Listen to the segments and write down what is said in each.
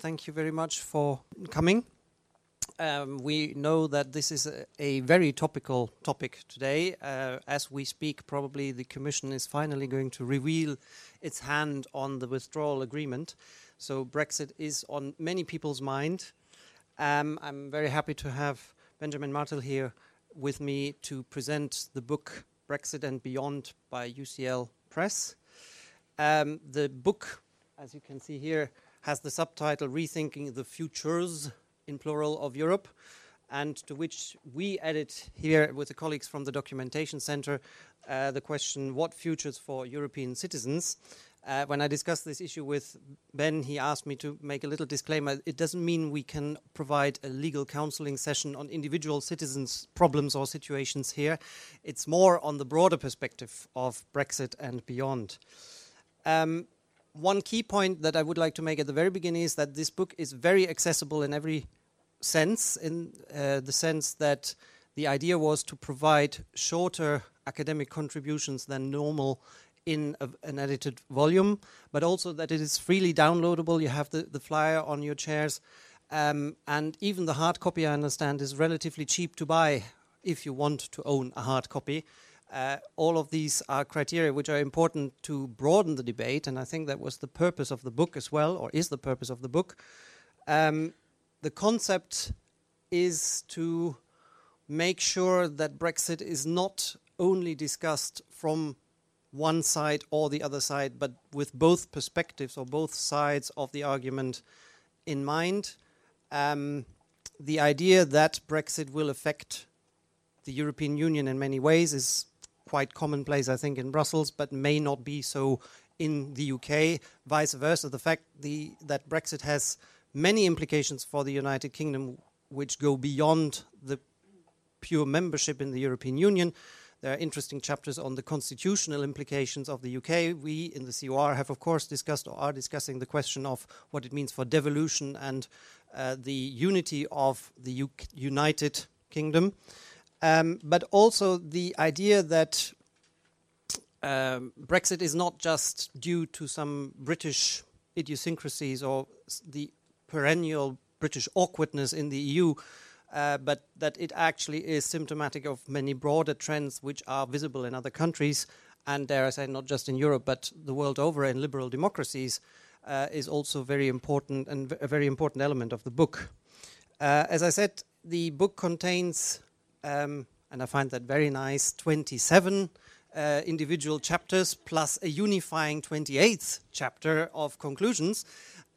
Thank you very much for coming. Um, we know that this is a, a very topical topic today. Uh, as we speak, probably the Commission is finally going to reveal its hand on the withdrawal agreement. So Brexit is on many people's mind. Um, I'm very happy to have Benjamin Martill here with me to present the book Brexit and Beyond by UCL Press. Um, the book, as you can see here, has the subtitle Rethinking the Futures in plural of Europe, and to which we added here with the colleagues from the Documentation Center uh, the question what futures for European citizens? Uh, when I discussed this issue with Ben, he asked me to make a little disclaimer. It doesn't mean we can provide a legal counseling session on individual citizens' problems or situations here. It's more on the broader perspective of Brexit and beyond. Um, one key point that I would like to make at the very beginning is that this book is very accessible in every sense, in uh, the sense that the idea was to provide shorter academic contributions than normal in a, an edited volume, but also that it is freely downloadable. You have the, the flyer on your chairs, um, and even the hard copy, I understand, is relatively cheap to buy if you want to own a hard copy. Uh, all of these are criteria which are important to broaden the debate, and I think that was the purpose of the book as well, or is the purpose of the book. Um, the concept is to make sure that Brexit is not only discussed from one side or the other side, but with both perspectives or both sides of the argument in mind. Um, the idea that Brexit will affect the European Union in many ways is quite commonplace, I think, in Brussels, but may not be so in the UK. Vice versa, the fact the, that Brexit has many implications for the United Kingdom, which go beyond the pure membership in the European Union. There are interesting chapters on the constitutional implications of the UK. We in the COR have, of course, discussed or are discussing the question of what it means for devolution and uh, the unity of the U United Kingdom. Um, but also the idea that um, Brexit is not just due to some British idiosyncrasies or the perennial British awkwardness in the EU, uh, but that it actually is symptomatic of many broader trends which are visible in other countries, and dare I say, not just in Europe, but the world over in liberal democracies, uh, is also very important and a very important element of the book. Uh, as I said, the book contains, um, and I find that very nice, 27 uh, individual chapters plus a unifying 28th chapter of conclusions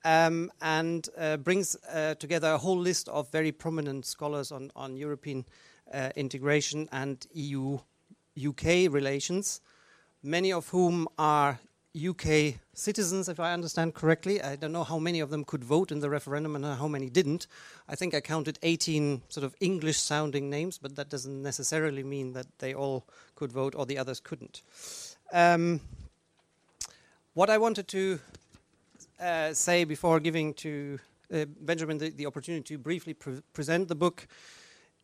um, and uh, brings uh, together a whole list of very prominent scholars on, on European uh, integration and EU UK relations, many of whom are UK citizens, if I understand correctly. I don't know how many of them could vote in the referendum and how many didn't. I think I counted 18 sort of English sounding names, but that doesn't necessarily mean that they all could vote or the others couldn't. Um, what I wanted to uh, say before giving to uh, Benjamin the, the, opportunity to briefly pre present the book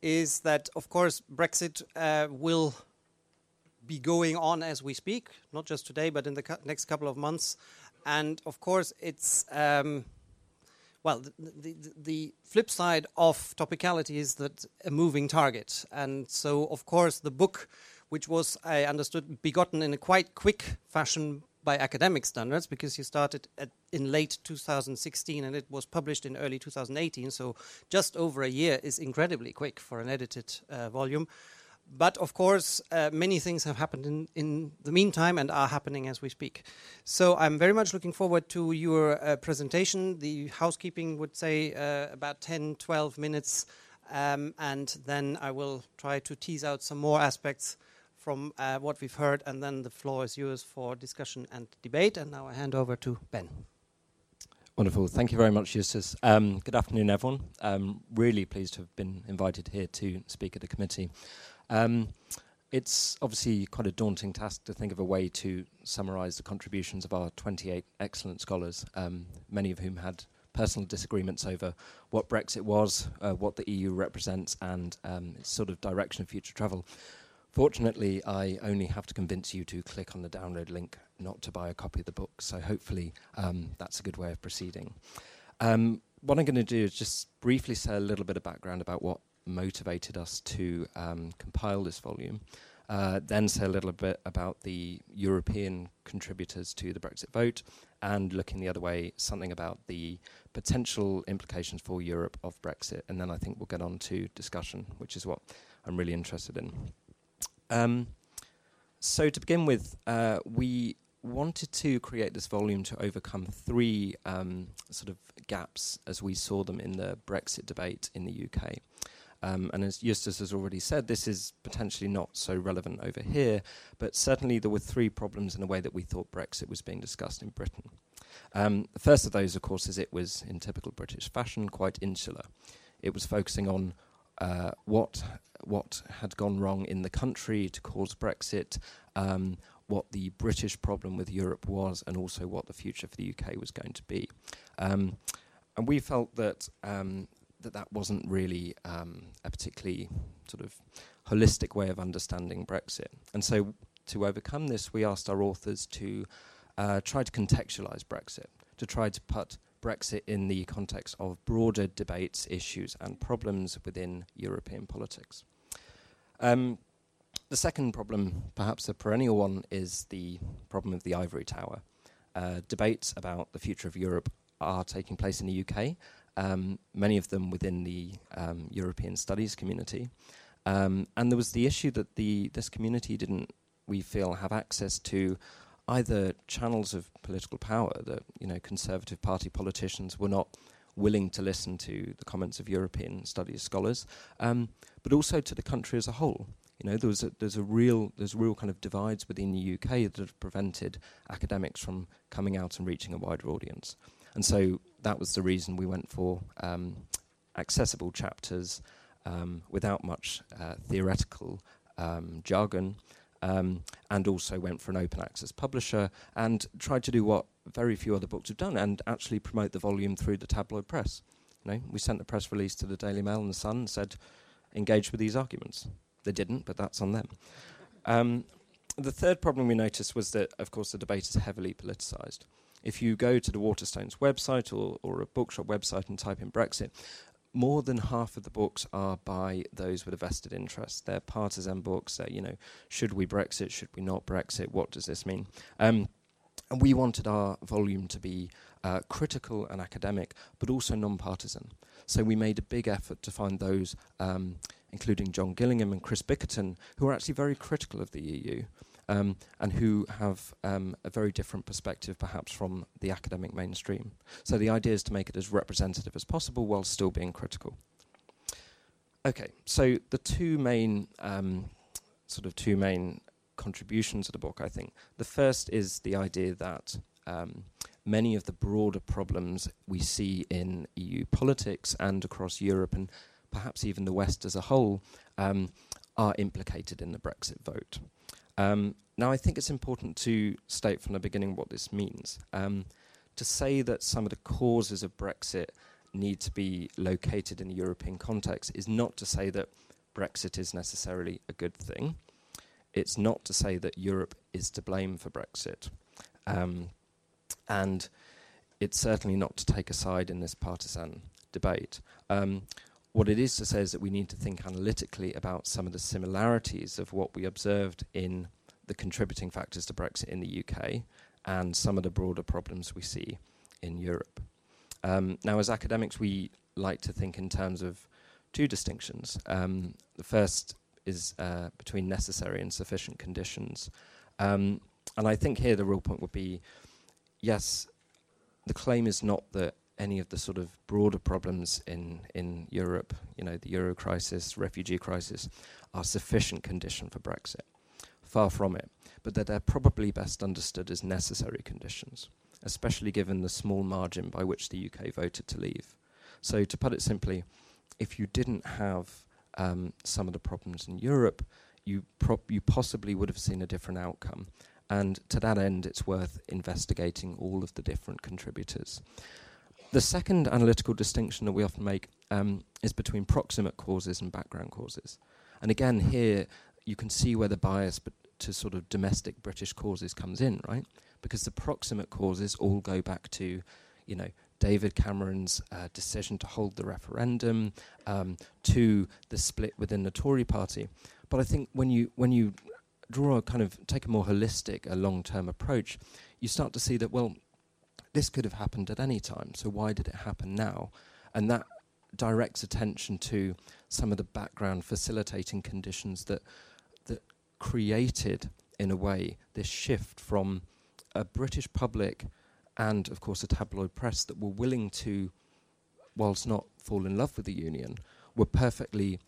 is that, of course, Brexit uh, will be going on as we speak, not just today, but in the next couple of months. And of course, it's um, well, the, the, the, flip side of topicality is that a moving target. And so, of course, the book, which was, I understood, begotten in a quite quick fashion by academic standards because you started in late 2016 and it was published in early 2018. So just over a year is incredibly quick for an edited uh, volume. But of course, uh, many things have happened in, in the meantime and are happening as we speak. So I'm very much looking forward to your uh, presentation. The housekeeping would say uh, about 10, 12 minutes, um, and then I will try to tease out some more aspects from uh, what we've heard, and then the floor is yours for discussion and debate. And now I hand over to Ben. Wonderful. Thank you very much, Justus. Um, good afternoon, everyone. Um, really pleased to have been invited here to speak at the committee. Um, it's obviously quite a daunting task to think of a way to summarise the contributions of our 28 excellent scholars, um, many of whom had personal disagreements over what Brexit was, uh, what the EU represents, and um, its sort of direction of future travel. Fortunately, I only have to convince you to click on the download link, not to buy a copy of the book. So hopefully, um, that's a good way of proceeding. Um, what I'm going to do is just briefly say a little bit of background about what motivated us to um, compile this volume. Uh, then say a little bit about the European contributors to the Brexit vote, and looking the other way, something about the potential implications for Europe of Brexit. And then I think we'll get on to discussion, which is what I'm really interested in. Um, so to begin with, uh, we wanted to create this volume to overcome three um, sort of gaps as we saw them in the Brexit debate in the UK. Um, and as Justus has already said, this is potentially not so relevant over here, but certainly there were three problems in the way that we thought Brexit was being discussed in Britain. Um, the first of those, of course, is it was, in typical British fashion, quite insular. It was focusing on uh, what what had gone wrong in the country to cause Brexit, um, what the British problem with Europe was, and also what the future for the UK was going to be. Um, and we felt that um, that that wasn't really um, a particularly sort of holistic way of understanding Brexit. And so, to overcome this, we asked our authors to uh, try to contextualize Brexit, to try to put Brexit in the context of broader debates, issues, and problems within European politics. Um, the second problem, perhaps a perennial one, is the problem of the ivory tower. Uh, debates about the future of Europe are taking place in the UK, um, many of them within the um, European studies community. Um, and there was the issue that the this community didn't, we feel, have access to either channels of political power that you know conservative party politicians were not willing to listen to the comments of European studies scholars, um, but also to the country as a whole. You know, there was a, there's a real there's real kind of divides within the UK that have prevented academics from coming out and reaching a wider audience. And so that was the reason we went for um, accessible chapters um, without much uh, theoretical um, jargon, um, and also went for an open access publisher and tried to do what very few other books have done and actually promote the volume through the tabloid press. You know, we sent a press release to the Daily Mail and the Sun and said, engage with these arguments. They didn't, but that's on them. Um, the third problem we noticed was that, of course, the debate is heavily politicised. If you go to the Waterstones website or, or a bookshop website and type in Brexit, more than half of the books are by those with a vested interest. They're partisan books. They're, you know, should we Brexit? Should we not Brexit? What does this mean? Um, and we wanted our volume to be uh, critical and academic, but also non-partisan. So we made a big effort to find those, um, including John Gillingham and Chris Bickerton, who are actually very critical of the EU. Um, and who have um, a very different perspective perhaps from the academic mainstream. So the idea is to make it as representative as possible while still being critical. Okay, so the two main um, sort of two main contributions of the book, I think. The first is the idea that um, many of the broader problems we see in EU politics and across Europe and perhaps even the West as a whole um, are implicated in the Brexit vote. Um, now, I think it's important to state from the beginning what this means. Um, to say that some of the causes of Brexit need to be located in the European context is not to say that Brexit is necessarily a good thing it's not to say that Europe is to blame for Brexit. Um, and it's certainly not to take a side in this partisan debate. Um, what it is to say is that we need to think analytically about some of the similarities of what we observed in the contributing factors to Brexit in the UK and some of the broader problems we see in Europe. Um, now, as academics, we like to think in terms of two distinctions. Um, the first is uh, between necessary and sufficient conditions. Um, and I think here the real point would be yes, the claim is not that any of the sort of broader problems in, in Europe, you know, the euro crisis, refugee crisis, are sufficient condition for Brexit. Far from it. But that they're probably best understood as necessary conditions, especially given the small margin by which the UK voted to leave. So, to put it simply, if you didn't have um, some of the problems in Europe, you, you possibly would have seen a different outcome. And to that end, it's worth investigating all of the different contributors. The second analytical distinction that we often make um, is between proximate causes and background causes. And again, here you can see where the bias to sort of domestic British causes comes in, right? Because the proximate causes all go back to, you know, David Cameron's uh, decision to hold the referendum, um, to the split within the Tory party. But I think when you when you draw a kind of take a more holistic, a long-term approach, you start to see that well, this could have happened at any time. So why did it happen now? And that directs attention to some of the background facilitating conditions that that created, in a way, this shift from a British public and, of course, a tabloid press that were willing to, whilst not fall in love with the union, were perfectly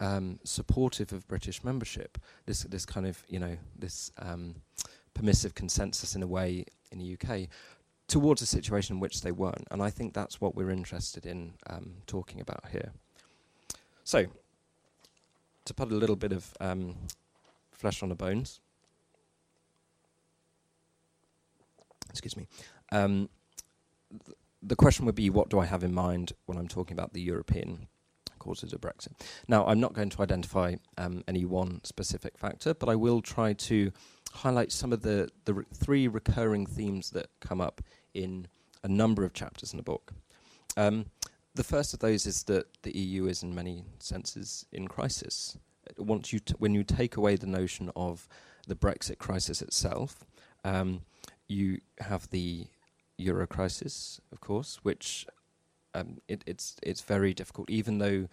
um, supportive of British membership. This this kind of you know this um, permissive consensus in a way in the UK towards a situation in which they weren't, and I think that's what we're interested in um, talking about here. So, to put a little bit of um, flesh on the bones. Excuse me. Um, th- the question would be, what do I have in mind when I'm talking about the European causes of Brexit? Now, I'm not going to identify um, any one specific factor, but I will try to highlight some of the, the re- three recurring themes that come up in a number of chapters in the book. Um, the first of those is that the EU is, in many senses, in crisis. Once you when you take away the notion of the Brexit crisis itself, um, you have the euro crisis, of course, which um, it, it's it's very difficult. Even though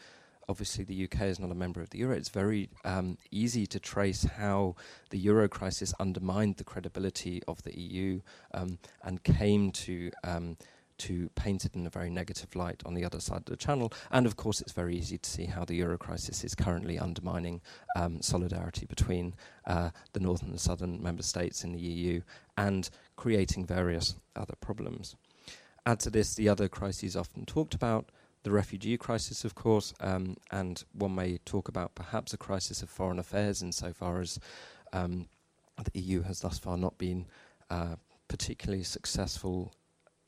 obviously the UK is not a member of the euro, it's very um, easy to trace how the euro crisis undermined the credibility of the EU um, and came to um, to paint it in a very negative light on the other side of the channel. And of course, it's very easy to see how the euro crisis is currently undermining um, solidarity between uh, the northern and southern member states in the EU and creating various other problems. Add to this the other crises often talked about. The refugee crisis, of course, um, and one may talk about perhaps a crisis of foreign affairs insofar as um, the EU has thus far not been uh, particularly successful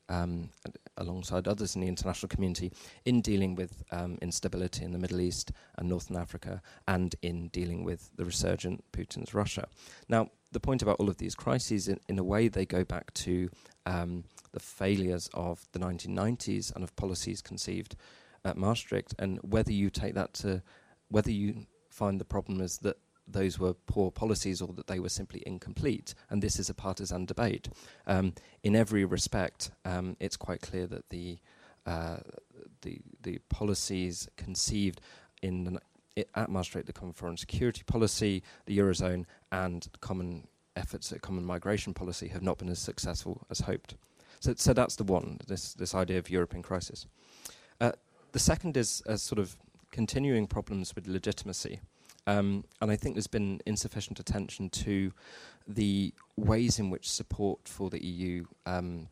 um, alongside others in the international community in dealing with um, instability in the Middle East and Northern Africa and in dealing with the resurgent Putin's Russia. Now, the point about all of these crises, in, in a way, they go back to um, the failures of the 1990s and of policies conceived at Maastricht, and whether you take that to whether you find the problem is that those were poor policies or that they were simply incomplete. And this is a partisan debate. Um, in every respect, um, it's quite clear that the, uh, the, the policies conceived in the, at Maastricht, the common foreign security policy, the Eurozone, and common efforts at common migration policy have not been as successful as hoped. So, so that's the one, this, this idea of European crisis. Uh, the second is a sort of continuing problems with legitimacy. Um, and I think there's been insufficient attention to the ways in which support for the EU um,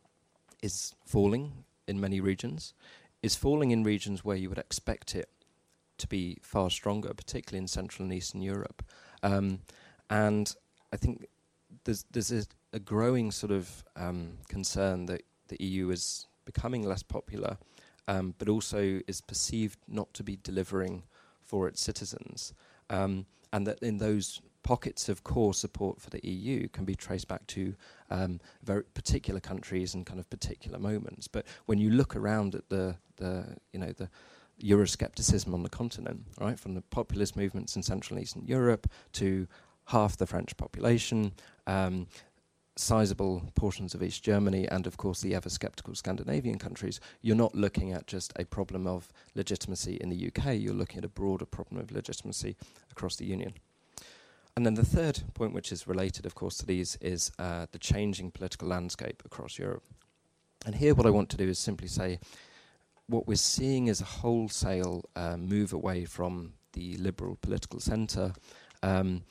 is falling in many regions, is falling in regions where you would expect it to be far stronger, particularly in Central and Eastern Europe. Um, and I think there's, there's a, a growing sort of um, concern that the EU is becoming less popular, um, but also is perceived not to be delivering for its citizens um, and that in those pockets of core support for the EU can be traced back to um, very particular countries and kind of particular moments. But when you look around at the, the you know the Euroscepticism on the continent, right, from the populist movements in Central and Eastern Europe to half the French population, um, sizable portions of East Germany, and of course the ever skeptical Scandinavian countries, you're not looking at just a problem of legitimacy in the UK, you're looking at a broader problem of legitimacy across the Union. And then the third point, which is related, of course, to these, is uh, the changing political landscape across Europe. And here, what I want to do is simply say what we're seeing is a wholesale uh, move away from the liberal political centre. Um,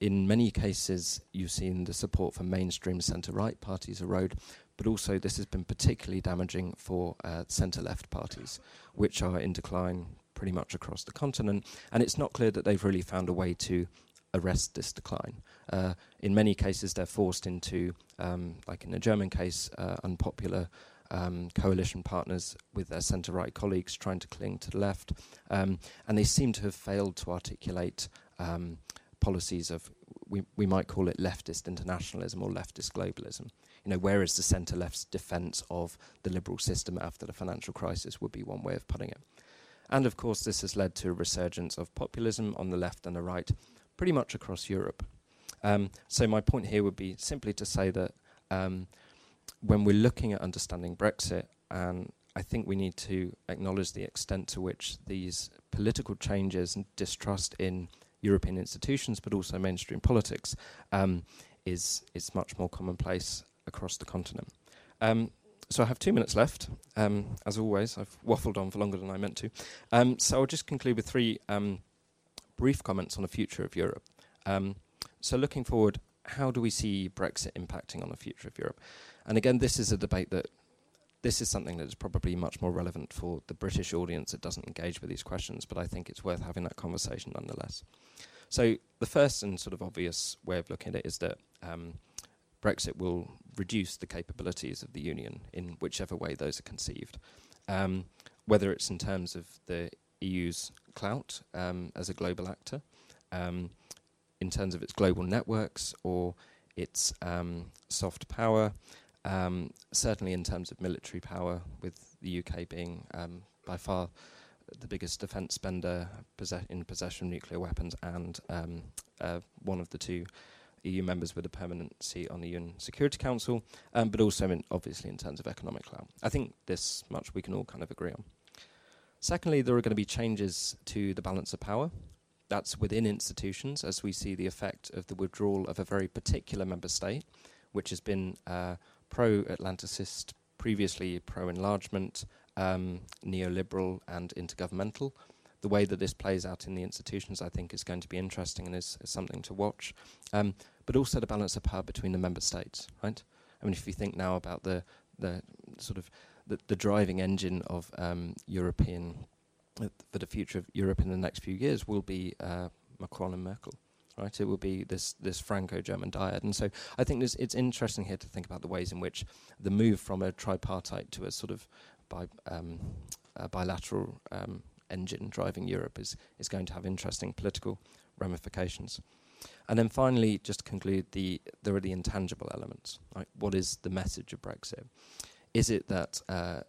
in many cases, you've seen the support for mainstream centre right parties erode, but also this has been particularly damaging for uh, centre left parties, which are in decline pretty much across the continent. And it's not clear that they've really found a way to arrest this decline. Uh, in many cases, they're forced into, um, like in the German case, uh, unpopular um, coalition partners with their centre right colleagues trying to cling to the left. Um, and they seem to have failed to articulate um, policies of we, we might call it leftist internationalism or leftist globalism. you know, where is the centre left's defence of the liberal system after the financial crisis would be one way of putting it. And of course, this has led to a resurgence of populism on the left and the right, pretty much across Europe. Um, so my point here would be simply to say that um, when we're looking at understanding Brexit, and I think we need to acknowledge the extent to which these political changes and distrust in European institutions, but also mainstream politics, um, is is much more commonplace across the continent. Um, so I have two minutes left. Um, as always, I've waffled on for longer than I meant to. Um, so I'll just conclude with three um, brief comments on the future of Europe. Um, so looking forward, how do we see Brexit impacting on the future of Europe? And again, this is a debate that this is something that is probably much more relevant for the British audience that doesn't engage with these questions, but I think it's worth having that conversation nonetheless. So the first and sort of obvious way of looking at it is that um, Brexit will reduce the capabilities of the Union in whichever way those are conceived, um, whether it's in terms of the EU's clout um, as a global actor, um, in terms of its global networks or its um, soft power, um, certainly in terms of military power, with the UK being um, by far the biggest defence spender in possession of nuclear weapons and um, uh, one of the two EU members with a permanent seat on the UN Security Council, um, but also in, obviously in terms of economic clout. I think this much we can all kind of agree on. Secondly, there are going to be changes to the balance of power. That's within institutions, as we see the effect of the withdrawal of a very particular member state, which has been uh, pro Atlanticist, previously pro enlargement, um, neoliberal, and intergovernmental. The way that this plays out in the institutions, I think, is going to be interesting and is, is something to watch. Um, but also the balance of power between the member states, right? I mean, if you think now about the the sort of the, the driving engine of um, European uh, for the future of Europe in the next few years will be uh, Macron and Merkel right? It will be this this Franco-German dyad, and so I think it's interesting here to think about the ways in which the move from a tripartite to a sort of bi, um, a bilateral um, engine driving Europe is is going to have interesting political ramifications. And then finally, just to conclude, the there are the intangible elements. Right? What is the message of Brexit? Is it that uh,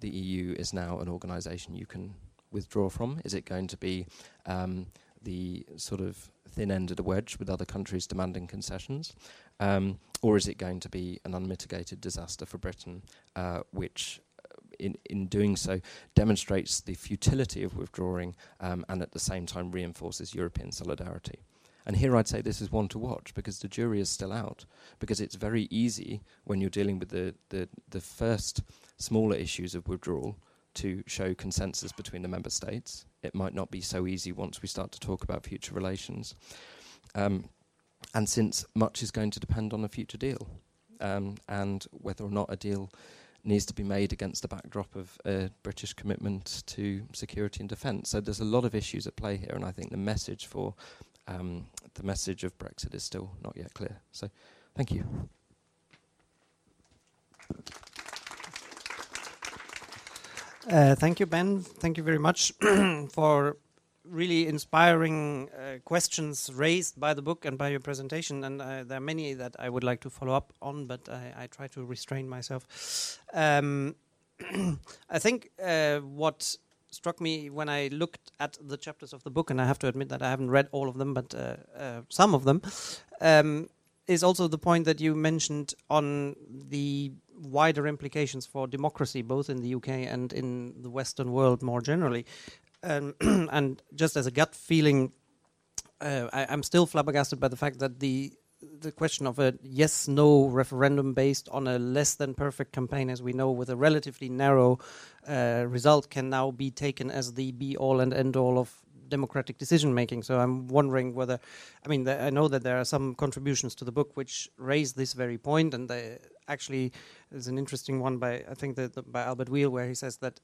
the EU is now an organisation you can withdraw from? Is it going to be um, the sort of thin end of the wedge with other countries demanding concessions? Um, or is it going to be an unmitigated disaster for Britain, uh, which uh, in, in doing so demonstrates the futility of withdrawing um, and at the same time reinforces European solidarity? And here I'd say this is one to watch because the jury is still out. Because it's very easy when you're dealing with the, the, the first smaller issues of withdrawal to show consensus between the member states. It might not be so easy once we start to talk about future relations. Um, and since much is going to depend on a future deal, um, and whether or not a deal needs to be made against the backdrop of a British commitment to security and defence. So there's a lot of issues at play here, and I think the message for um, the message of Brexit is still not yet clear. So, thank you. Uh, thank you, Ben. Thank you very much for really inspiring uh, questions raised by the book and by your presentation. And uh, there are many that I would like to follow up on, but I, I try to restrain myself. Um, I think uh, what struck me when I looked at the chapters of the book, and I have to admit that I haven't read all of them, but uh, uh, some of them, um, is also the point that you mentioned on the wider implications for democracy, both in the UK and in the Western world more generally. Um, and just as a gut feeling, uh, I, am still flabbergasted by the fact that the the question of a yes no referendum based on a less than perfect campaign, as we know, with a relatively narrow uh, result, can now be taken as the be all and end all of democratic decision making. So I'm wondering whether, I mean, I know that there are some contributions to the book which raise this very point, and they actually there's an interesting one by I think that by Albert Weale where he says that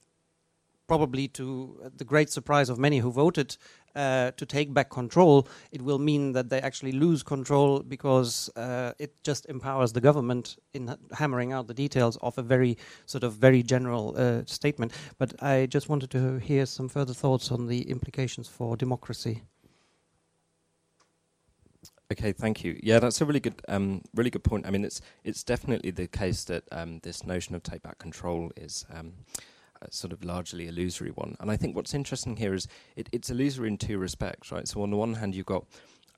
probably to the great surprise of many who voted uh, to take back control, it will mean that they actually lose control because uh, it just empowers the government in hammering out the details of a very sort of very general uh, statement. But I just wanted to hear some further thoughts on the implications for democracy. Okay, thank you. Yeah, that's a really good, um, really good point. I mean, it's it's definitely the case that um, this notion of take back control is um, sort of largely illusory one. And I think what's interesting here is it, it's illusory in two respects, right? So on the one hand, you've got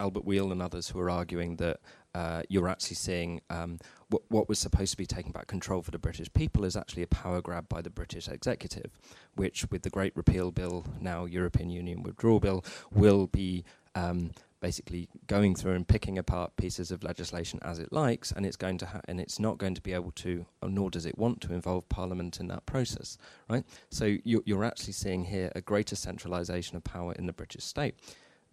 Albert Weale and others who are arguing that uh, you're actually seeing um, what, what, was supposed to be taking back control for the British people is actually a power grab by the British executive, which, with the Great Repeal Bill, now European Union Withdrawal Bill, will be um, basically going through and picking apart pieces of legislation as it likes, and it's going to ha- and it's not going to be able to, nor does it want to involve Parliament in that process, right? So you're, you're actually seeing here a greater centralisation of power in the British state.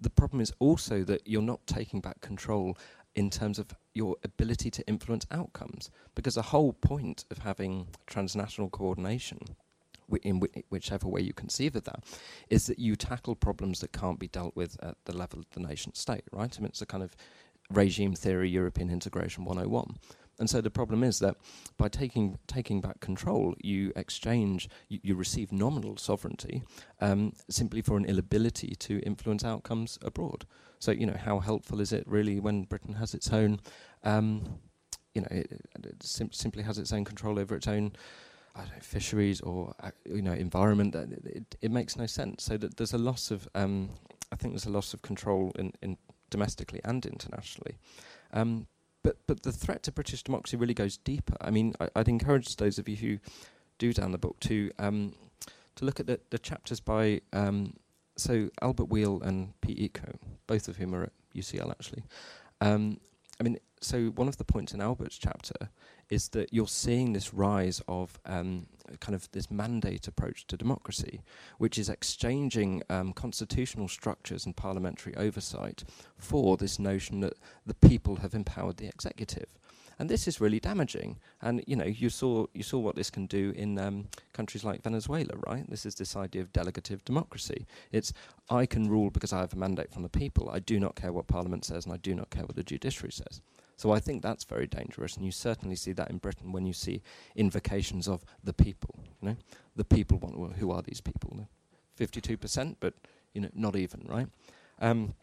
The problem is also that you're not taking back control in terms of your ability to influence outcomes. Because the whole point of having transnational coordination, in whichever way you conceive of that, is that you tackle problems that can't be dealt with at the level of the nation state, right? I mean, it's a kind of regime theory, European integration 101. And so the problem is that by taking taking back control, you exchange, you, you receive nominal sovereignty um, simply for an inability to influence outcomes abroad. So you know, how helpful is it really when Britain has its own, um, you know, it, it sim- simply has its own control over its own. Know, fisheries or uh, you know environment it, it, it, makes no sense so that there's a loss of um, I think there's a loss of control in, in domestically and internationally um, but but the threat to British democracy really goes deeper. I mean, I, would encourage those of you who do down the book to um, to look at the, the chapters by um, so Albert Weale and Piet Eeckhout, both of whom are at UCL actually. Um, I mean, so one of the points in Albert's chapter is that you're seeing this rise of um, kind of this mandate approach to democracy, which is exchanging um, constitutional structures and parliamentary oversight for this notion that the people have empowered the executive. And this is really damaging. And you know, you saw you saw what this can do in um, countries like Venezuela, right? This is this idea of delegative democracy. It's I can rule because I have a mandate from the people. I do not care what Parliament says, and I do not care what the judiciary says. So I think that's very dangerous, and you certainly see that in Britain when you see invocations of the people. You know, the people want. Well, who are these people? Fifty-two percent, but you know, not even right. Um,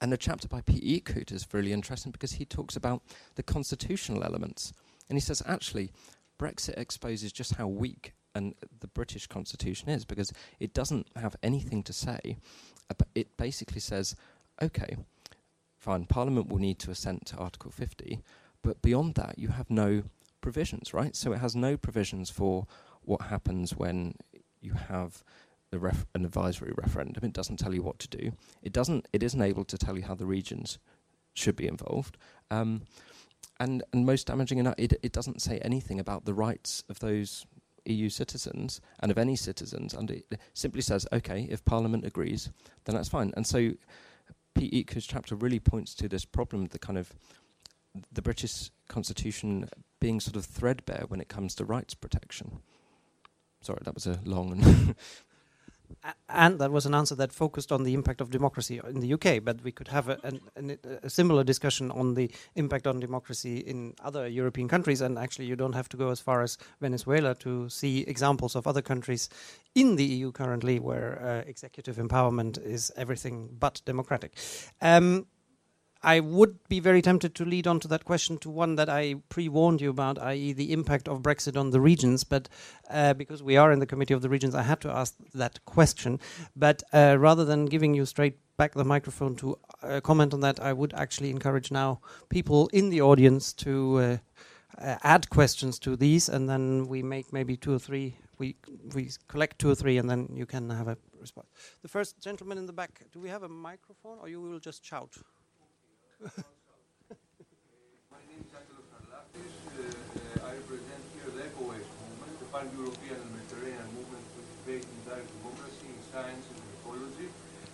and the chapter by Piet Eeckhout is really interesting because he talks about the constitutional elements, and he says actually, Brexit exposes just how weak and the British constitution is because it doesn't have anything to say. it basically says, okay, fine, Parliament will need to assent to Article 50, but beyond that, you have no provisions, right? So it has no provisions for what happens when you have an advisory referendum. It doesn't tell you what to do. It doesn't. It isn't able to tell you how the regions should be involved. Um, and and most damaging enough, it it doesn't say anything about the rights of those EU citizens and of any citizens. And it simply says, okay, if Parliament agrees, then that's fine. And so Piet Eeckhout's chapter really points to this problem, the kind of the British Constitution being sort of threadbare when it comes to rights protection. Sorry, that was a long and and that was an answer that focused on the impact of democracy in the UK. But we could have a, an, an, a, similar discussion on the impact on democracy in other European countries. And actually, you don't have to go as far as Venezuela to see examples of other countries in the EU currently where uh, executive empowerment is everything but democratic. Um, I would be very tempted to lead on to that question to one that I pre warned you about, i.e., the impact of Brexit on the regions. But uh, because we are in the Committee of the Regions, I had to ask that question. But uh, rather than giving you straight back the microphone to uh, comment on that, I would actually encourage now people in the audience to uh, uh, add questions to these, and then we make maybe two or three. We we collect two or three, and then you can have a response. The first gentleman in the back. Do we have a microphone, or you will just shout? My name is Angelos Karlafis. Uh, I represent here the EcoWaste movement, the pan-European and Mediterranean movement which based in direct democracy, in science and ecology.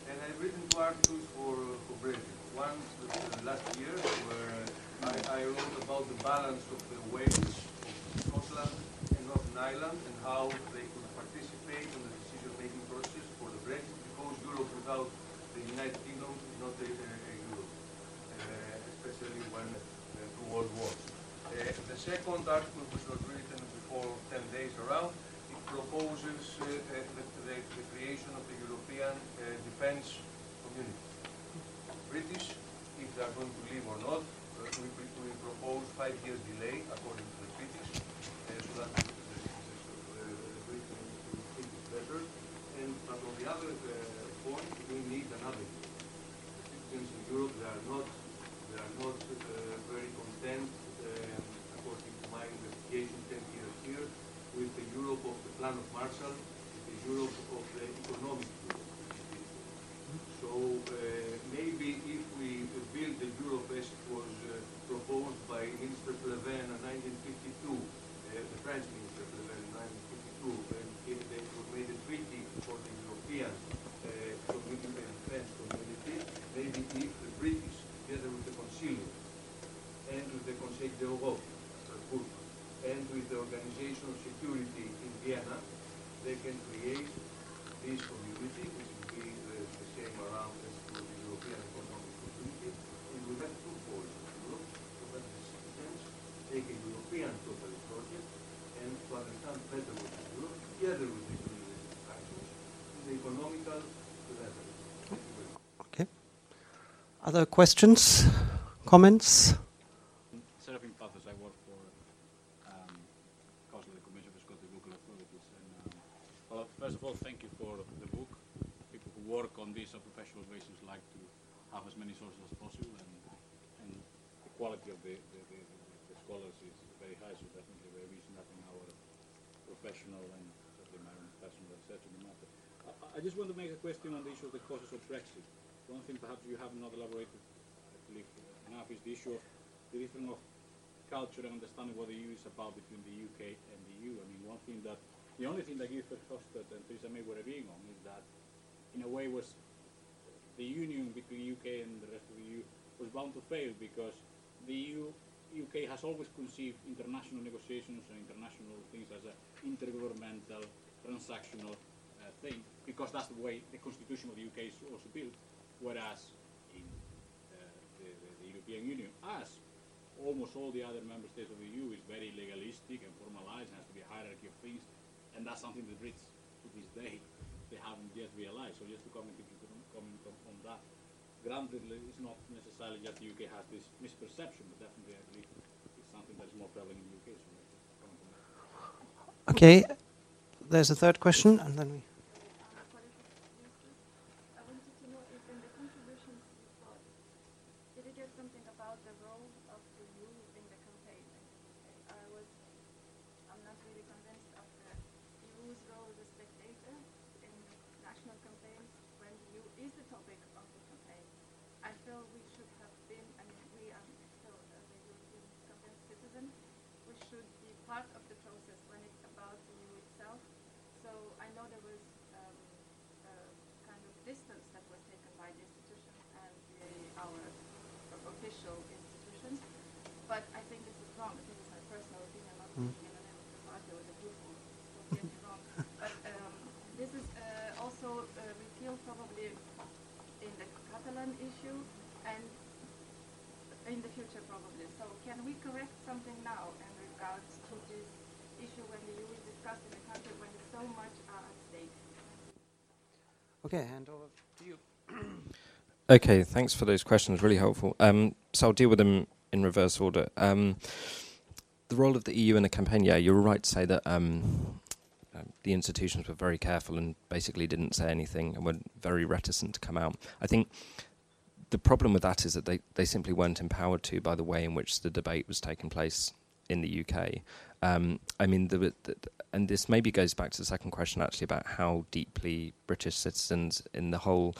And I've written two articles for, uh, for Brexit. One uh, last year where I, I, wrote about the balance of the Wales, of Scotland and Northern Ireland and how they could participate in the decision-making process for the Brexit because Europe without the United Kingdom is not a, especially when uh, world War, Uh, the second article, which was written before 10 days around, it proposes uh, uh the, the, the, creation of the European uh, defense community. British, if they are going to leave or not, uh, we, we propose five years delay according to the British, so that the, the, the Britain will think it better. And but on the other point, we need another Europe, they are not are not uh, very content, um, according to my investigation 10 years here, with the Europe of the Plan of Marshall, the Europe of the economic Europe. So uh, maybe if we build the Europe as it was uh, proposed by Minister Pleven in 1952, uh, the French Minister Pleven in 1952, when he, they made a treaty for the European uh, community and defense community, maybe if the British, together Concilium and with the Conseil d'Europe, and with the Organization of Security in Vienna, they can create this community, which will be the, the same around as to the European Economic Community, and we have two poles of Europe, the citizens take a European total project and to understand better what is Europe, together with the actions, in the economical level. Okay. Other questions, comments? First of all, thank you for the book. People who work on this on professional basis like to have as many sources as possible, and, and the quality of the, the, the, the scholars is very high, so definitely using that in our professional and certainly my own personal research on the matter. I, I just want to make a question on the issue of the causes of Brexit. One thing perhaps you have not elaborated, I believe, enough is the issue of the difference of culture and understanding what the EU is about between the UK and the EU. I mean, one thing that, the only thing that Guy Verhofstadt and Theresa May were agreeing on is that, in a way, was the union between UK and the rest of the EU was bound to fail because the EU, UK has always conceived international negotiations and international things as an intergovernmental, transactional uh, thing because that's the way the constitution of the UK is also built, whereas in uh, the, the, the European Union, as almost all the other member states of the EU is very legalistic and formalized, and has to be a hierarchy of things, and that's something the Brits, to this day, they haven't yet realized. So just to comment, comment on, that. Granted, it's not necessarily just the UK has this misperception, but definitely I believe it's something that is more prevalent in the UK. So. Okay. There's a third question, and then we. I wanted to know if in the contributions you got, did you get something about the role of the EU in the campaign? I was, I'm not really convinced of the EU's role as a spectator in national campaigns when the EU is the topic of the campaign. I feel we should have been, I mean, we are still as a European campaign citizen, we should be part of the process when it's about the EU itself. So I know there was um, a kind of distance that was taken by the institutions and the, our official institutions, but I think this is wrong. This is my personal opinion, not Mm. in the name of the party or the group. Don't get me wrong. But um, this is uh, also uh, feel probably in the Catalan issue and in the future probably. So can we correct something now in regards to this issue when the EU is discussed in a country when so much are at stake? Okay, hand over to you. Okay, thanks for those questions. Really helpful. Um, so I'll deal with them in reverse order. Um, the role of the EU in the campaign. Yeah, you're right to say that um, um, the institutions were very careful and basically didn't say anything and were very reticent to come out. I think the problem with that is that they, they simply weren't empowered to by the way in which the debate was taking place in the UK. Um, I mean, and this maybe goes back to the second question actually about how deeply British citizens in the whole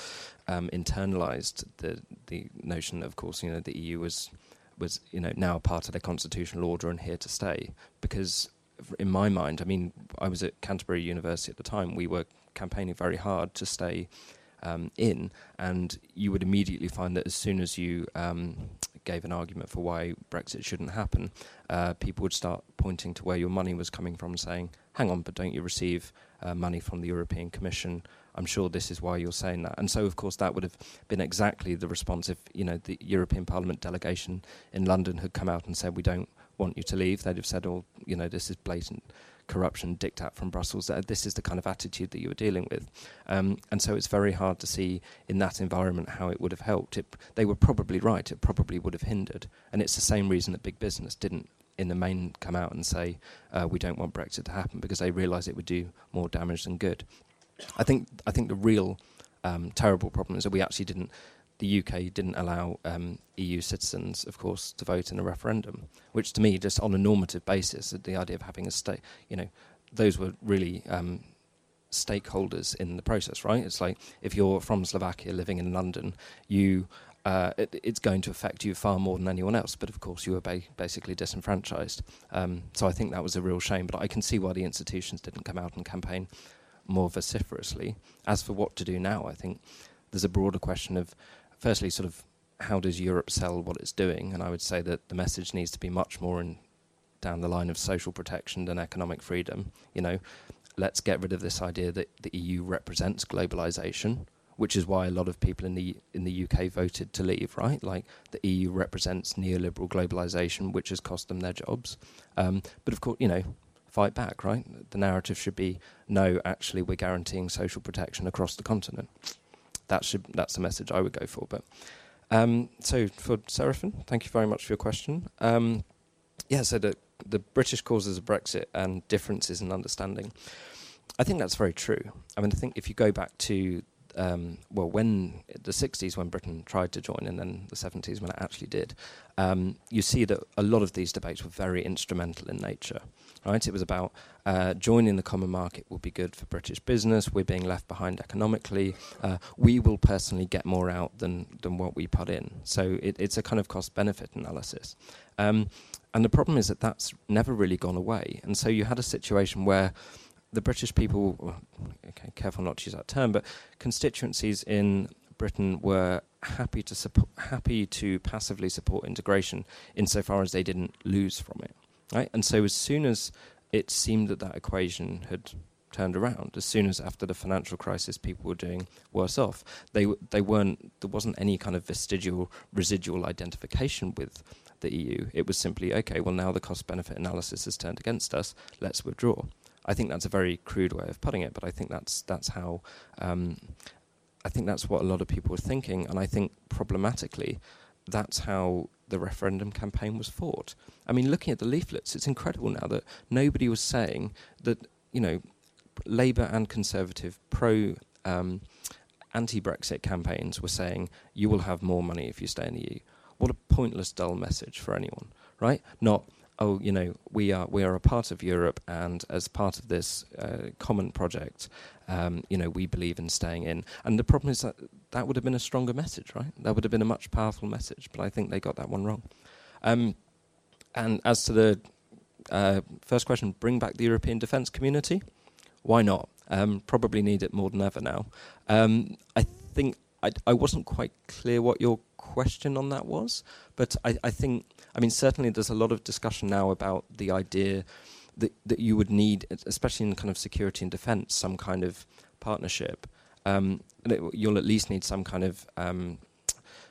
um, internalized the the notion. Of course, you know, the EU was was you know now part of their constitutional order and here to stay. Because in my mind, I mean, I was at Canterbury University at the time. We were campaigning very hard to stay um, in, and you would immediately find that as soon as you um, gave an argument for why Brexit shouldn't happen, uh, people would start pointing to where your money was coming from, saying, "Hang on, but don't you receive uh, money from the European Commission? I'm sure this is why you're saying that." And so, of course, that would have been exactly the response if you know the European Parliament delegation in London had come out and said, "We don't want you to leave." They'd have said, "Oh, you know, this is blatant." Corruption diktat from Brussels. Uh, this is the kind of attitude that you were dealing with, um, and so it's very hard to see in that environment how it would have helped. It, they were probably right. It probably would have hindered, and it's the same reason that big business didn't, in the main, come out and say uh, we don't want Brexit to happen because they realise it would do more damage than good. I think I think the real um, terrible problem is that we actually didn't. The UK didn't allow um, EU citizens, of course, to vote in a referendum, which to me, just on a normative basis, the idea of having a state, you know, those were really um, stakeholders in the process, right? It's like if you're from Slovakia living in London, you uh, it, it's going to affect you far more than anyone else. But of course, you were ba- basically disenfranchised. Um, so I think that was a real shame. But I can see why the institutions didn't come out and campaign more vociferously. As for what to do now, I think there's a broader question of, firstly, sort of how does Europe sell what it's doing? And I would say that the message needs to be much more in down the line of social protection than economic freedom. You know, let's get rid of this idea that the EU represents globalization, which is why a lot of people in the in the UK voted to leave. Right, like the EU represents neoliberal globalization, which has cost them their jobs. Um, but of course, you know, fight back. Right, the narrative should be no. Actually, we're guaranteeing social protection across the continent. That should that's the message I would go for. But um, so for Seraphin, thank you very much for your question. Um, yeah, so the the British causes of Brexit and differences in understanding. I think that's very true. I mean, I think if you go back to um, well, when the 60s, when Britain tried to join, and then the 70s, when it actually did, um, you see that a lot of these debates were very instrumental in nature. Right? It was about uh, joining the common market will be good for British business. We're being left behind economically. Uh, we will personally get more out than than what we put in. So it, it's a kind of cost-benefit analysis. Um, and the problem is that that's never really gone away. And so you had a situation where the British people, okay, careful not to use that term, but constituencies in Britain were happy to support, happy to passively support integration insofar as they didn't lose from it, right? And so as soon as it seemed that that equation had turned around, as soon as after the financial crisis people were doing worse off, they they weren't there wasn't any kind of vestigial residual identification with the EU. It was simply okay. Well, now the cost benefit analysis has turned against us. Let's withdraw. I think that's a very crude way of putting it, but I think that's that's how um, I think that's what a lot of people were thinking, and I think problematically, that's how the referendum campaign was fought. I mean, looking at the leaflets, it's incredible now that nobody was saying that you know, Labour and Conservative pro. Um, anti-Brexit campaigns were saying you will have more money if you stay in the EU. What a pointless, dull message for anyone, right? Not oh, you know, we are we are a part of Europe, and as part of this uh, common project, um, you know, we believe in staying in. And the problem is that that would have been a stronger message, right? That would have been a much powerful message. But I think they got that one wrong. Um, and as to the uh, first question, bring back the European defence community. Why not? Um, probably need it more than ever now. Um, I think I, I wasn't quite clear what your question on that was, but I, I think, I mean, certainly there's a lot of discussion now about the idea that, that you would need, especially in kind of security and defence, some kind of partnership. Um, you'll at least need some kind of um,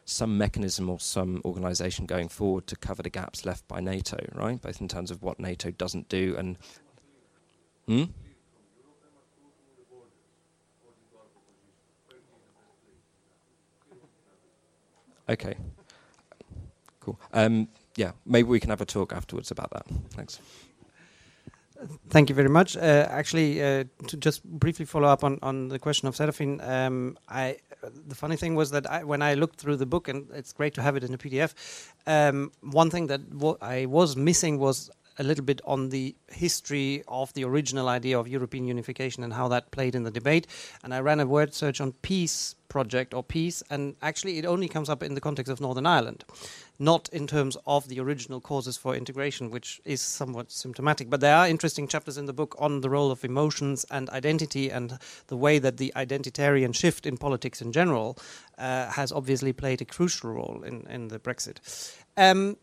some mechanism or some organisation going forward to cover the gaps left by NATO, right? Both in terms of what NATO doesn't do and. Hmm? Okay. Cool. Um, yeah, maybe we can have a talk afterwards about that. Thanks. Thank you very much. Uh, actually, uh, to just briefly follow up on, on the question of Serafin, um, I, the funny thing was that I, when I looked through the book, and it's great to have it in a PDF, um, one thing that I was missing was a little bit on the history of the original idea of European unification and how that played in the debate. And I ran a word search on peace project or peace, and actually it only comes up in the context of Northern Ireland, not in terms of the original causes for integration, which is somewhat symptomatic. But there are interesting chapters in the book on the role of emotions and identity and the way that the identitarian shift in politics in general uh, has obviously played a crucial role in, in the Brexit. Um,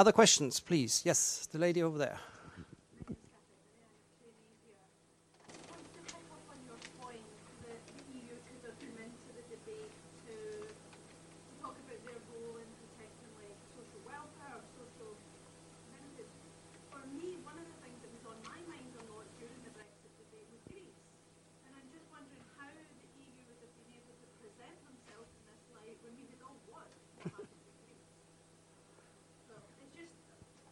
other questions, please? Yes, the lady over there.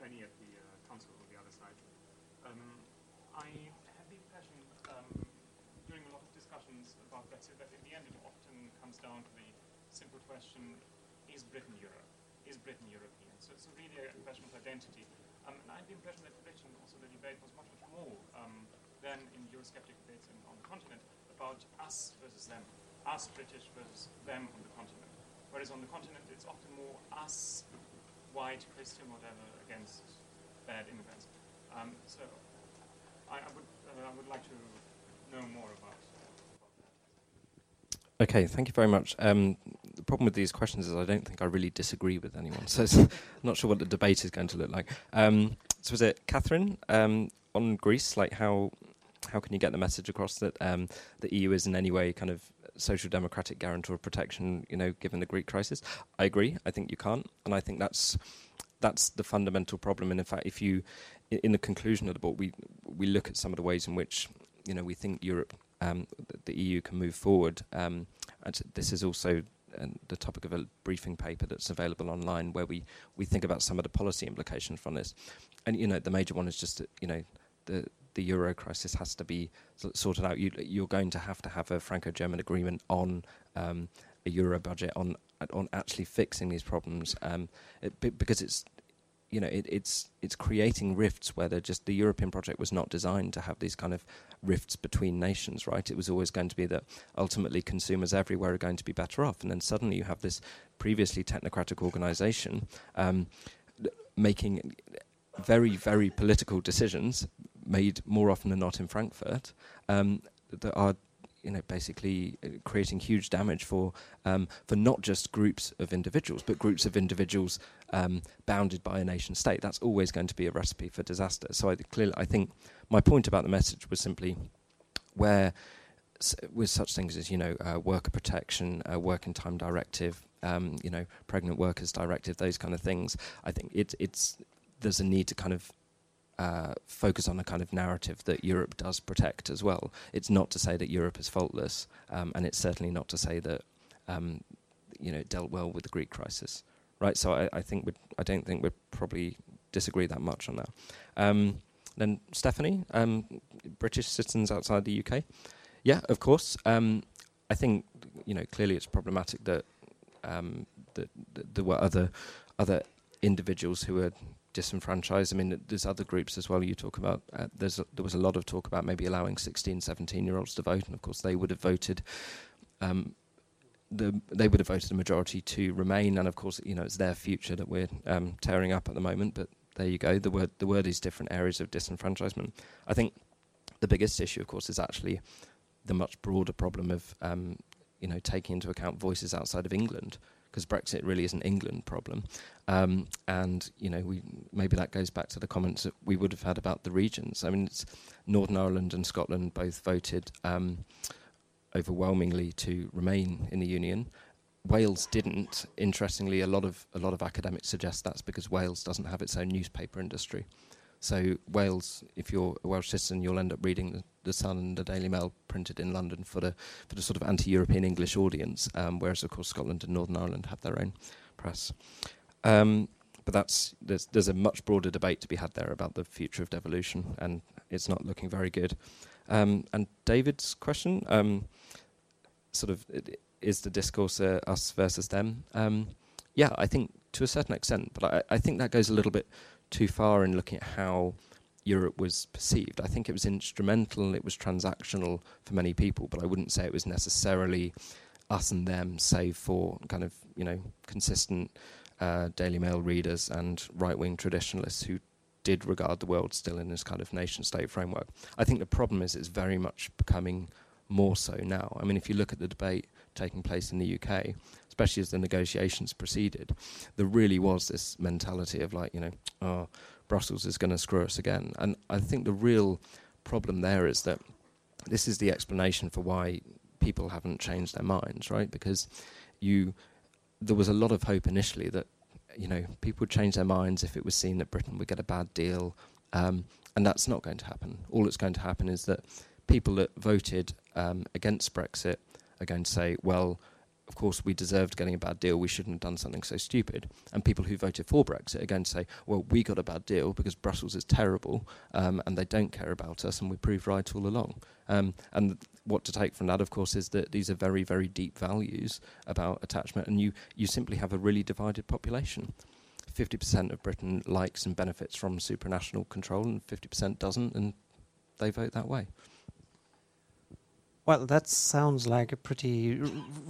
trainee at the uh, council on the other side. Um, I had the impression um, during a lot of discussions about Brexit that in the end it often comes down to the simple question, is Britain Europe? Is Britain European? So it's really a question of identity. Um, and I had the impression that Britain, also the debate was much, much more um, than in Eurosceptic debates in, on the continent about us versus them, us British versus them on the continent. Whereas on the continent, it's often more us, white, Christian, whatever, against bad immigrants. Um, so I, I would uh, I would like to know more about, about that. Okay, thank you very much. Um, the problem with these questions is I don't think I really disagree with anyone, so I'm not sure what the debate is going to look like. Um, so was it Catherine um, on Greece? Like how how can you get the message across that um, the EU is in any way kind of social democratic guarantor of protection? You know, given the Greek crisis, I agree. I think you can't, and I think that's that's the fundamental problem. And in fact, if you in the conclusion of the book, we we look at some of the ways in which you know we think Europe, um, the EU can move forward. Um, and this is also uh, the topic of a briefing paper that's available online, where we we think about some of the policy implications from this. And you know, the major one is just you know the the euro crisis has to be sorted out. You, you're going to have to have a Franco-German agreement on um, a euro budget on on actually fixing these problems, um, it, because it's you know it, it's it's creating rifts where they're just the European project was not designed to have these kind of rifts between nations, right? It was always going to be that ultimately consumers everywhere are going to be better off, and then suddenly you have this previously technocratic organisation um, making very very political decisions made more often than not in Frankfurt um, that are you know basically uh, creating huge damage for um, for not just groups of individuals but groups of individuals um, bounded by a nation state. That's always going to be a recipe for disaster. So I clearly I think my point about the message was simply where s- with such things as you know uh, worker protection uh, working time directive um, you know pregnant workers directive those kind of things I think it, it's there's a need to kind of uh, focus on a kind of narrative that Europe does protect as well. It's not to say that Europe is faultless, um, and it's certainly not to say that um, you know it dealt well with the Greek crisis, right? So I, I think I don't think we'd probably disagree that much on that. Um, then Stephanie, um, British citizens outside the UK, yeah, of course. Um, I think you know clearly it's problematic that um, that, that there were other other individuals who were disenfranchised. I mean, there's other groups as well. You talk about uh, there's a, there was a lot of talk about maybe allowing 16, 17 year olds to vote, and of course they would have voted. Um, the, they would have voted a majority to remain, and of course, you know, it's their future that we're um, tearing up at the moment. But there you go. The word the word is different areas of disenfranchisement. I think the biggest issue, of course, is actually the much broader problem of um, you know taking into account voices outside of England because Brexit really is an England problem. Um, and you know, we maybe that goes back to the comments that we would have had about the regions. I mean, it's Northern Ireland and Scotland both voted um, overwhelmingly to remain in the union. Wales didn't. Interestingly, a lot of a lot of academics suggest that's because Wales doesn't have its own newspaper industry. So Wales, if you're a Welsh citizen, you'll end up reading the, the Sun and the Daily Mail printed in London for the for the sort of anti-European English audience, um, whereas of course Scotland and Northern Ireland have their own press. Um, but that's there's there's a much broader debate to be had there about the future of devolution, and it's not looking very good. Um, and David's question, um, sort of, is the discourse uh, us versus them? Um, yeah, I think to a certain extent, but I, I think that goes a little bit too far in looking at how Europe was perceived. I think it was instrumental, it was transactional for many people, but I wouldn't say it was necessarily us and them, save for kind of you know consistent uh, Daily Mail readers and right-wing traditionalists who did regard the world still in this kind of nation-state framework. I think the problem is it's very much becoming more so now. I mean, if you look at the debate taking place in the UK, especially as the negotiations proceeded, there really was this mentality of like, you know, oh, Brussels is going to screw us again. And I think the real problem there is that this is the explanation for why people haven't changed their minds, right? Because you there was a lot of hope initially that you know people would change their minds if it was seen that Britain would get a bad deal, um, and that's not going to happen. All that's going to happen is that people that voted um, against Brexit are going to say, well, of course, we deserved getting a bad deal. We shouldn't have done something so stupid. And people who voted for Brexit to say, well, we got a bad deal because Brussels is terrible um, and they don't care about us, and we proved right all along. Um, and what to take from that, of course, is that these are very, very deep values about attachment, and you, you simply have a really divided population. 50% of Britain likes and benefits from supranational control, and 50% doesn't, and they vote that way. Well, that sounds like a pretty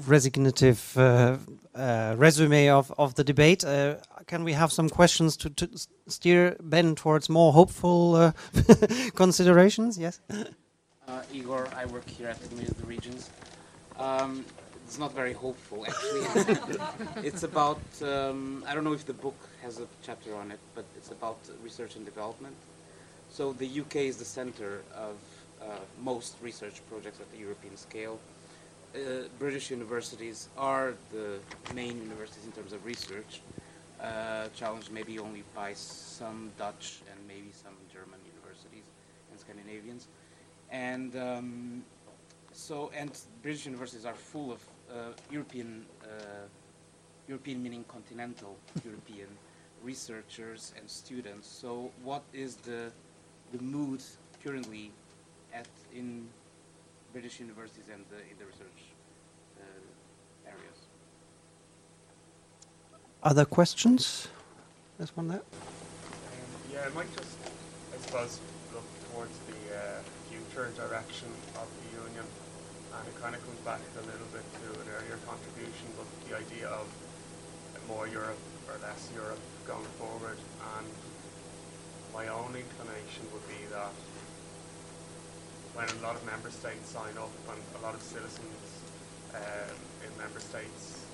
resignative uh, uh, resume of, of the debate. Uh, can we have some questions to, to steer Ben towards more hopeful uh, considerations? Yes. Uh, Igor, I work here at the Community of the Regions. Um, it's not very hopeful, actually. it's about, um, I don't know if the book has a chapter on it, but it's about research and development. So the UK is the center of most research projects at the European scale. Uh, British universities are the main universities in terms of research, uh, challenged maybe only by some Dutch and maybe some German universities and Scandinavians and um, so and British universities are full of uh, European, uh, European meaning continental European researchers and students. So what is the the mood currently at in British universities and the, in the research uh, areas? Other questions? There's one there. Um, yeah, I might just, I suppose, look towards the uh, future direction of the union, and it kind of comes back a little bit to an earlier contribution, but the idea of more Europe or less Europe going forward, and my own inclination would be that when a lot of member states sign up and a lot of citizens um, in member states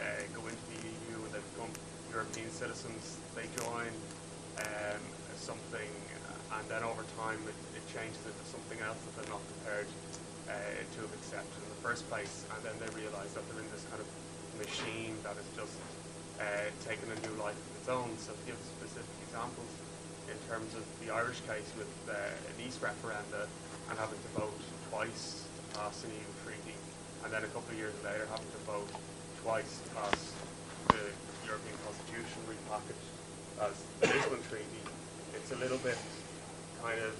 uh, go into the EU and they become European citizens, they join um, something and then over time it, it changes into something else that they're not prepared uh, to have accepted in the first place and then they realise that they're in this kind of machine that is just uh, taking a new life of its own. So to give specific examples, in terms of the Irish case with uh, Nice referenda and having to vote twice to pass an EU treaty, and then a couple of years later having to vote twice to pass the European Constitution repackaged as the Lisbon Treaty. It's a little bit kind of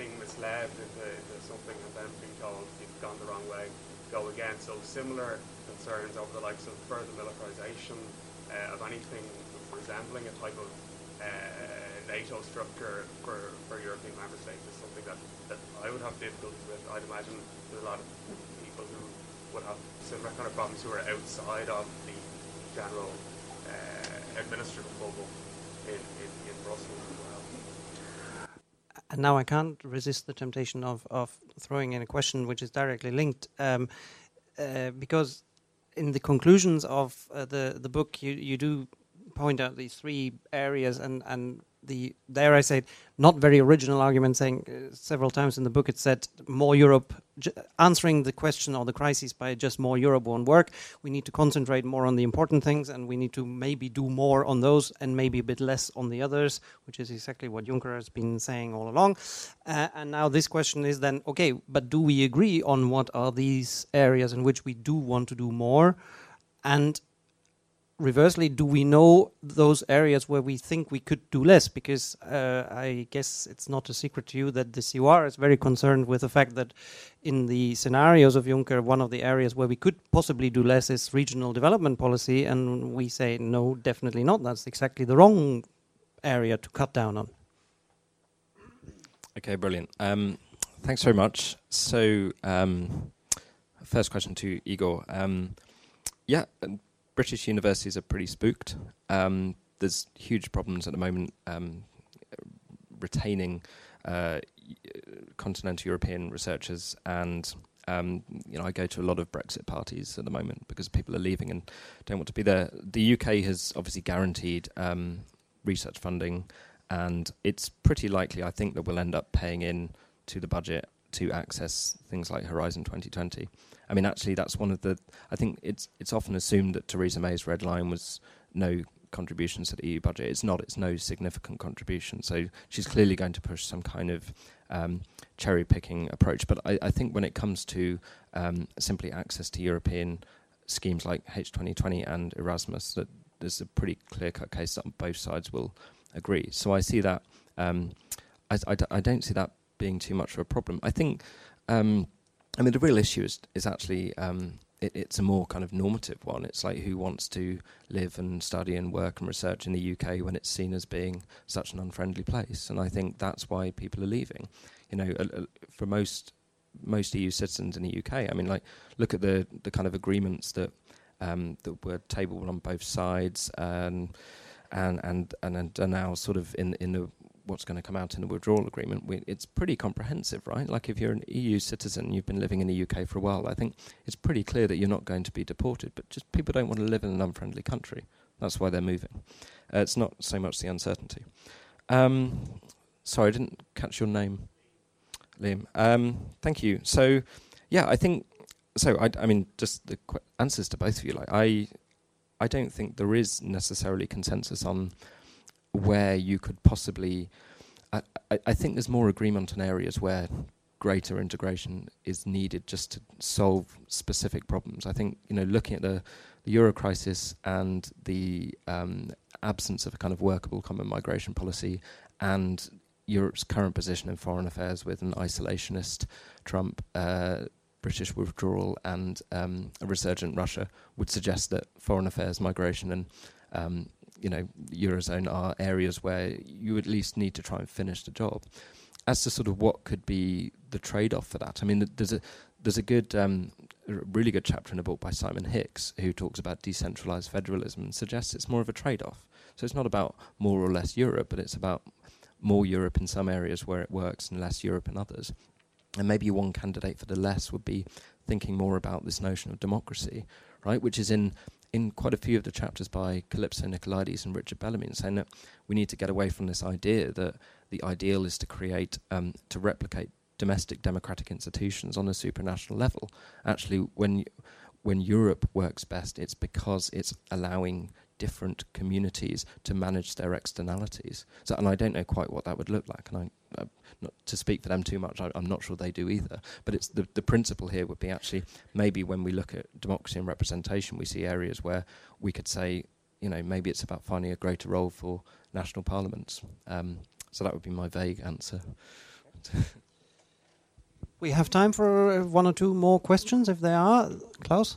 being misled into, into something and then being told you've gone the wrong way, go again. So similar concerns over the likes of further militarization uh, of anything resembling a type of uh, NATO structure for, for European member states is something that, that I would have difficulties with. I'd imagine there's a lot of people who would have similar kind of problems who are outside of the general uh, administrative bubble in, in, in Brussels as well. And now I can't resist the temptation of, of throwing in a question which is directly linked, um, uh, because in the conclusions of uh, the the book, you you do point out these three areas, and and the there I say it, not very original argument, saying uh, several times in the book it said more Europe, answering the question or the crisis by just more Europe won't work. We need to concentrate more on the important things, and we need to maybe do more on those, and maybe a bit less on the others, which is exactly what Juncker has been saying all along. Uh, and now this question is then okay, but do we agree on what are these areas in which we do want to do more, and reversely, do we know those areas where we think we could do less? Because uh, I guess it's not a secret to you that the COR is very concerned with the fact that in the scenarios of Juncker, one of the areas where we could possibly do less is regional development policy, and we say no, definitely not. That's exactly the wrong area to cut down on. Okay, brilliant. Um, thanks very much. So, um, first question to Igor. Um, yeah, British universities are pretty spooked. Um, there's huge problems at the moment um, retaining uh, continental European researchers, and um, you know I go to a lot of Brexit parties at the moment because people are leaving and don't want to be there. The UK has obviously guaranteed um, research funding, and it's pretty likely I think that we'll end up paying in to the budget to access things like Horizon 2020. I mean, actually, that's one of the. I think it's it's often assumed that Theresa May's red line was no contributions to the EU budget. It's not. It's no significant contribution. So she's clearly going to push some kind of um, cherry picking approach. But I, I think when it comes to um, simply access to European schemes like H2020 and Erasmus, that there's a pretty clear cut case that both sides will agree. So I see that. Um, I, I, I don't see that being too much of a problem. I think. Um, I mean, the real issue is is actually um, it, it's a more kind of normative one. It's like who wants to live and study and work and research in the UK when it's seen as being such an unfriendly place, and I think that's why people are leaving. You know, uh, for most most EU citizens in the UK, I mean, like look at the the kind of agreements that um, that were tabled on both sides, and and and and are now sort of in in the what's going to come out in the withdrawal agreement, we, it's pretty comprehensive, right? Like if you're an EU citizen, you've been living in the UK for a while, I think it's pretty clear that you're not going to be deported, but just people don't want to live in an unfriendly country. That's why they're moving. Uh, it's not so much the uncertainty. Um, sorry, I didn't catch your name, Liam. Um, thank you. So, yeah, I think so. I, I mean, just the qu- answers to both of you. Like, I, I don't think there is necessarily consensus on where you could possibly. I, I, I think there's more agreement on areas where greater integration is needed just to solve specific problems. I think you know looking at the, the euro crisis and the um, absence of a kind of workable common migration policy and Europe's current position in foreign affairs with an isolationist Trump, uh, British withdrawal, and um, a resurgent Russia would suggest that foreign affairs, migration, and um, you know, eurozone are areas where you at least need to try and finish the job. As to sort of what could be the trade-off for that, I mean, there's a there's a good, um, really good chapter in a book by Simon Hix who talks about decentralized federalism and suggests it's more of a trade-off. So it's not about more or less Europe, but it's about more Europe in some areas where it works and less Europe in others. And maybe one candidate for the less would be thinking more about this notion of democracy, right, which is in in quite a few of the chapters by Kalypso Nicolaïdis and Richard Bellamy, saying that we need to get away from this idea that the ideal is to create, um, to replicate domestic democratic institutions on a supranational level. Actually, when when Europe works best, it's because it's allowing different communities to manage their externalities. So, and I don't know quite what that would look like, and I, uh, not to speak for them too much, I, am not sure they do either. But it's the the principle here would be actually maybe when we look at democracy and representation, we see areas where we could say, you know, maybe it's about finding a greater role for national parliaments. Um, so that would be my vague answer. we have time for uh, one or two more questions, if there are. Klaus.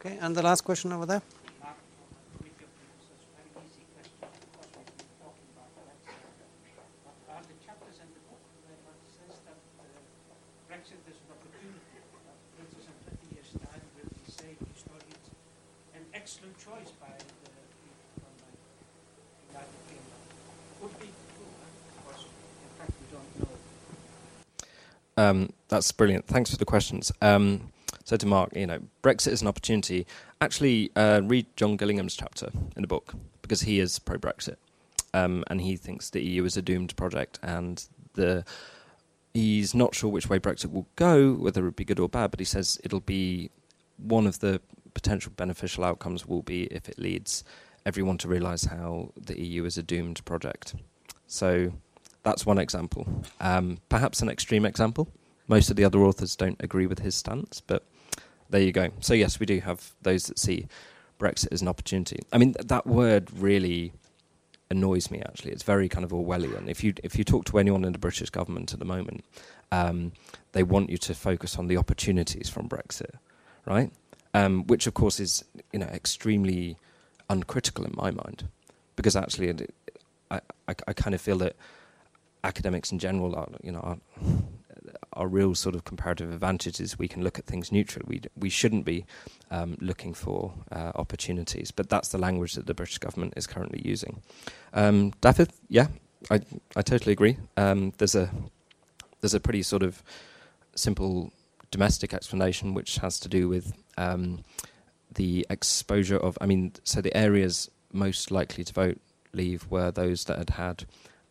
Okay, and the last question over there. Um, That's brilliant. Thanks for the questions. Um, so to Mark, you know, Brexit is an opportunity. Actually, uh, read John Gillingham's chapter in the book because he is pro-Brexit, um, and he thinks the EU is a doomed project, and the he's not sure which way Brexit will go, whether it be good or bad, but he says it'll be one of the potential beneficial outcomes will be if it leads everyone to realise how the EU is a doomed project. So that's one example. Um, perhaps an extreme example. Most of the other authors don't agree with his stance, but there you go. So yes, we do have those that see Brexit as an opportunity. I mean, th- that word really annoys me. Actually, it's very kind of Orwellian. If you if you talk to anyone in the British government at the moment, um, they want you to focus on the opportunities from Brexit, right? Um, which of course is you know extremely uncritical in my mind, because actually, it, I, I, I kind of feel that academics in general are you know are, our real sort of comparative advantage is we can look at things neutrally. We we shouldn't be um, looking for uh, opportunities, but that's the language that the British government is currently using. Um, David, yeah, I I totally agree. Um, there's a there's a pretty sort of simple domestic explanation which has to do with um, the exposure of. I mean, so the areas most likely to vote leave were those that had had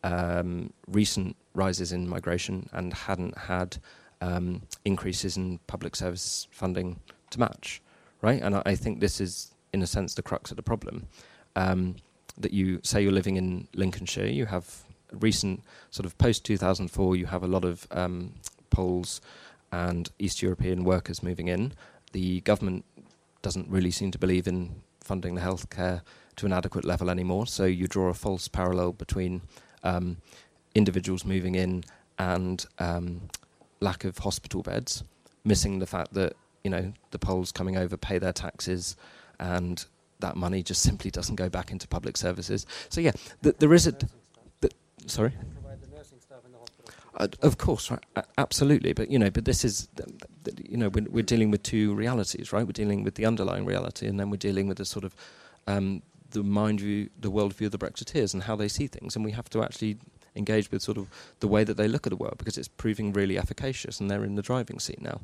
um, recent rises in migration and hadn't had um, increases in public service funding to match, right? And I, I think this is, in a sense, the crux of the problem. Um, that you say you're living in Lincolnshire, you have recent sort of post 2004, you have a lot of um, Poles and East European workers moving in. The government doesn't really seem to believe in funding the healthcare to an adequate level anymore. So you draw a false parallel between um, individuals moving in and um, lack of hospital beds, missing the fact that you know the Poles coming over pay their taxes, and that money just simply doesn't go back into public services. So yeah, th- there is a. Th- sorry. Uh, of course, right, a- absolutely. But you know, but this is, th- th- you know, we're, we're dealing with two realities, right? We're dealing with the underlying reality, and then we're dealing with the sort of um, the mind view, the worldview of the Brexiteers, and how they see things. And we have to actually engage with sort of the way that they look at the world because it's proving really efficacious, and they're in the driving seat now.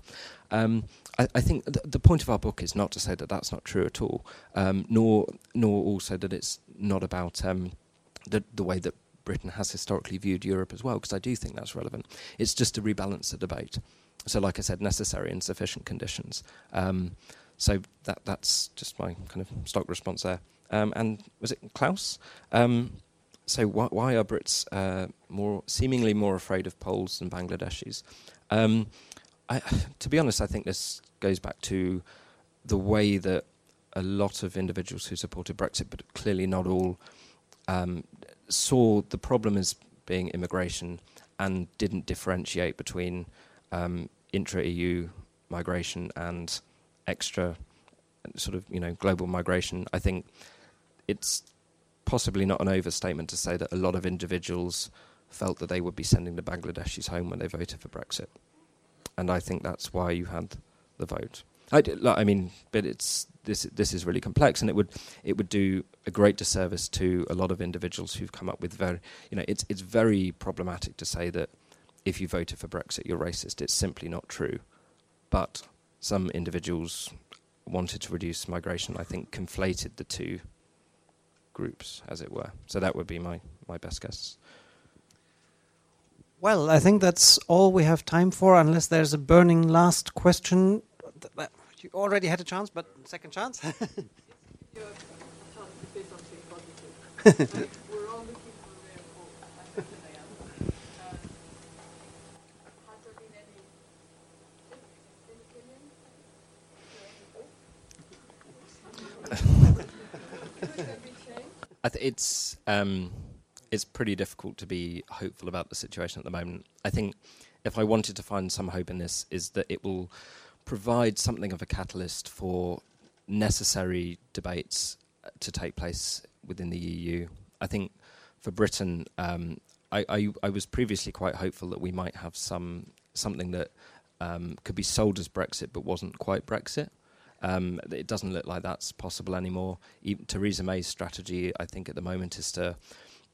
Um, I, I think th- the point of our book is not to say that that's not true at all, um, nor nor also that it's not about um, the the way that Britain has historically viewed Europe as well, because I do think that's relevant. It's just to rebalance the debate. So, like I said, necessary and sufficient conditions. Um, so that that's just my kind of stock response there. Um, and was it Klaus? Um, so why, why are Brits uh, more seemingly more afraid of Poles than Bangladeshis? Um, I, to be honest, I think this goes back to the way that a lot of individuals who supported Brexit, but clearly not all, um, saw the problem as being immigration and didn't differentiate between um, intra-EU migration and extra sort of you know global migration. I think it's possibly not an overstatement to say that a lot of individuals felt that they would be sending the Bangladeshis home when they voted for Brexit, and I think that's why you had the vote. I, d- like, I mean, but it's this. This is really complex, and it would it would do a great disservice to a lot of individuals who've come up with very, you know, it's it's very problematic to say that if you voted for Brexit, you're racist. It's simply not true. But some individuals wanted to reduce migration. I think conflated the two groups, as it were. So that would be my my best guess. Well, I think that's all we have time for, unless there's a burning last question. Th- th- You already had a chance, but second chance. You have a chance to say something positive. We're all looking for a ray of hope. I certainly am. Um, has there been any shift in opinion? Could there be change? I th- it's um, it's pretty difficult to be hopeful about the situation at the moment. I think if I wanted to find some hope in this, is that it will provide something of a catalyst for necessary debates uh, to take place within the EU. I think for Britain, um, I, I, I was previously quite hopeful that we might have some something that um, could be sold as Brexit but wasn't quite Brexit. Um, it doesn't look like that's possible anymore. Even Theresa May's strategy, I think, at the moment is to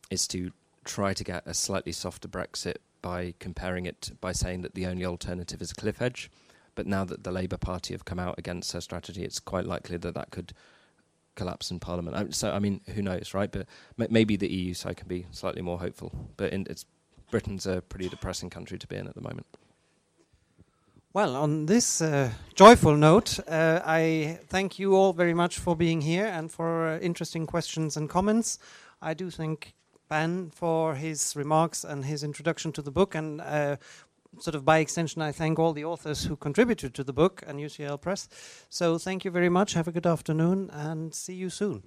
is to try to get a slightly softer Brexit, by comparing it by saying that the only alternative is a cliff edge. But now that the Labour Party have come out against her strategy, it's quite likely that that could collapse in Parliament. So, I mean, who knows, right? But maybe the EU side can be slightly more hopeful. But in, it's Britain's a pretty depressing country to be in at the moment. Well, on this uh, joyful note, uh, I thank you all very much for being here and for uh, interesting questions and comments. I do thank Ben for his remarks and his introduction to the book, and uh, sort of by extension, I thank all the authors who contributed to the book and UCL Press. So, thank you very much. Have a good afternoon, and see you soon.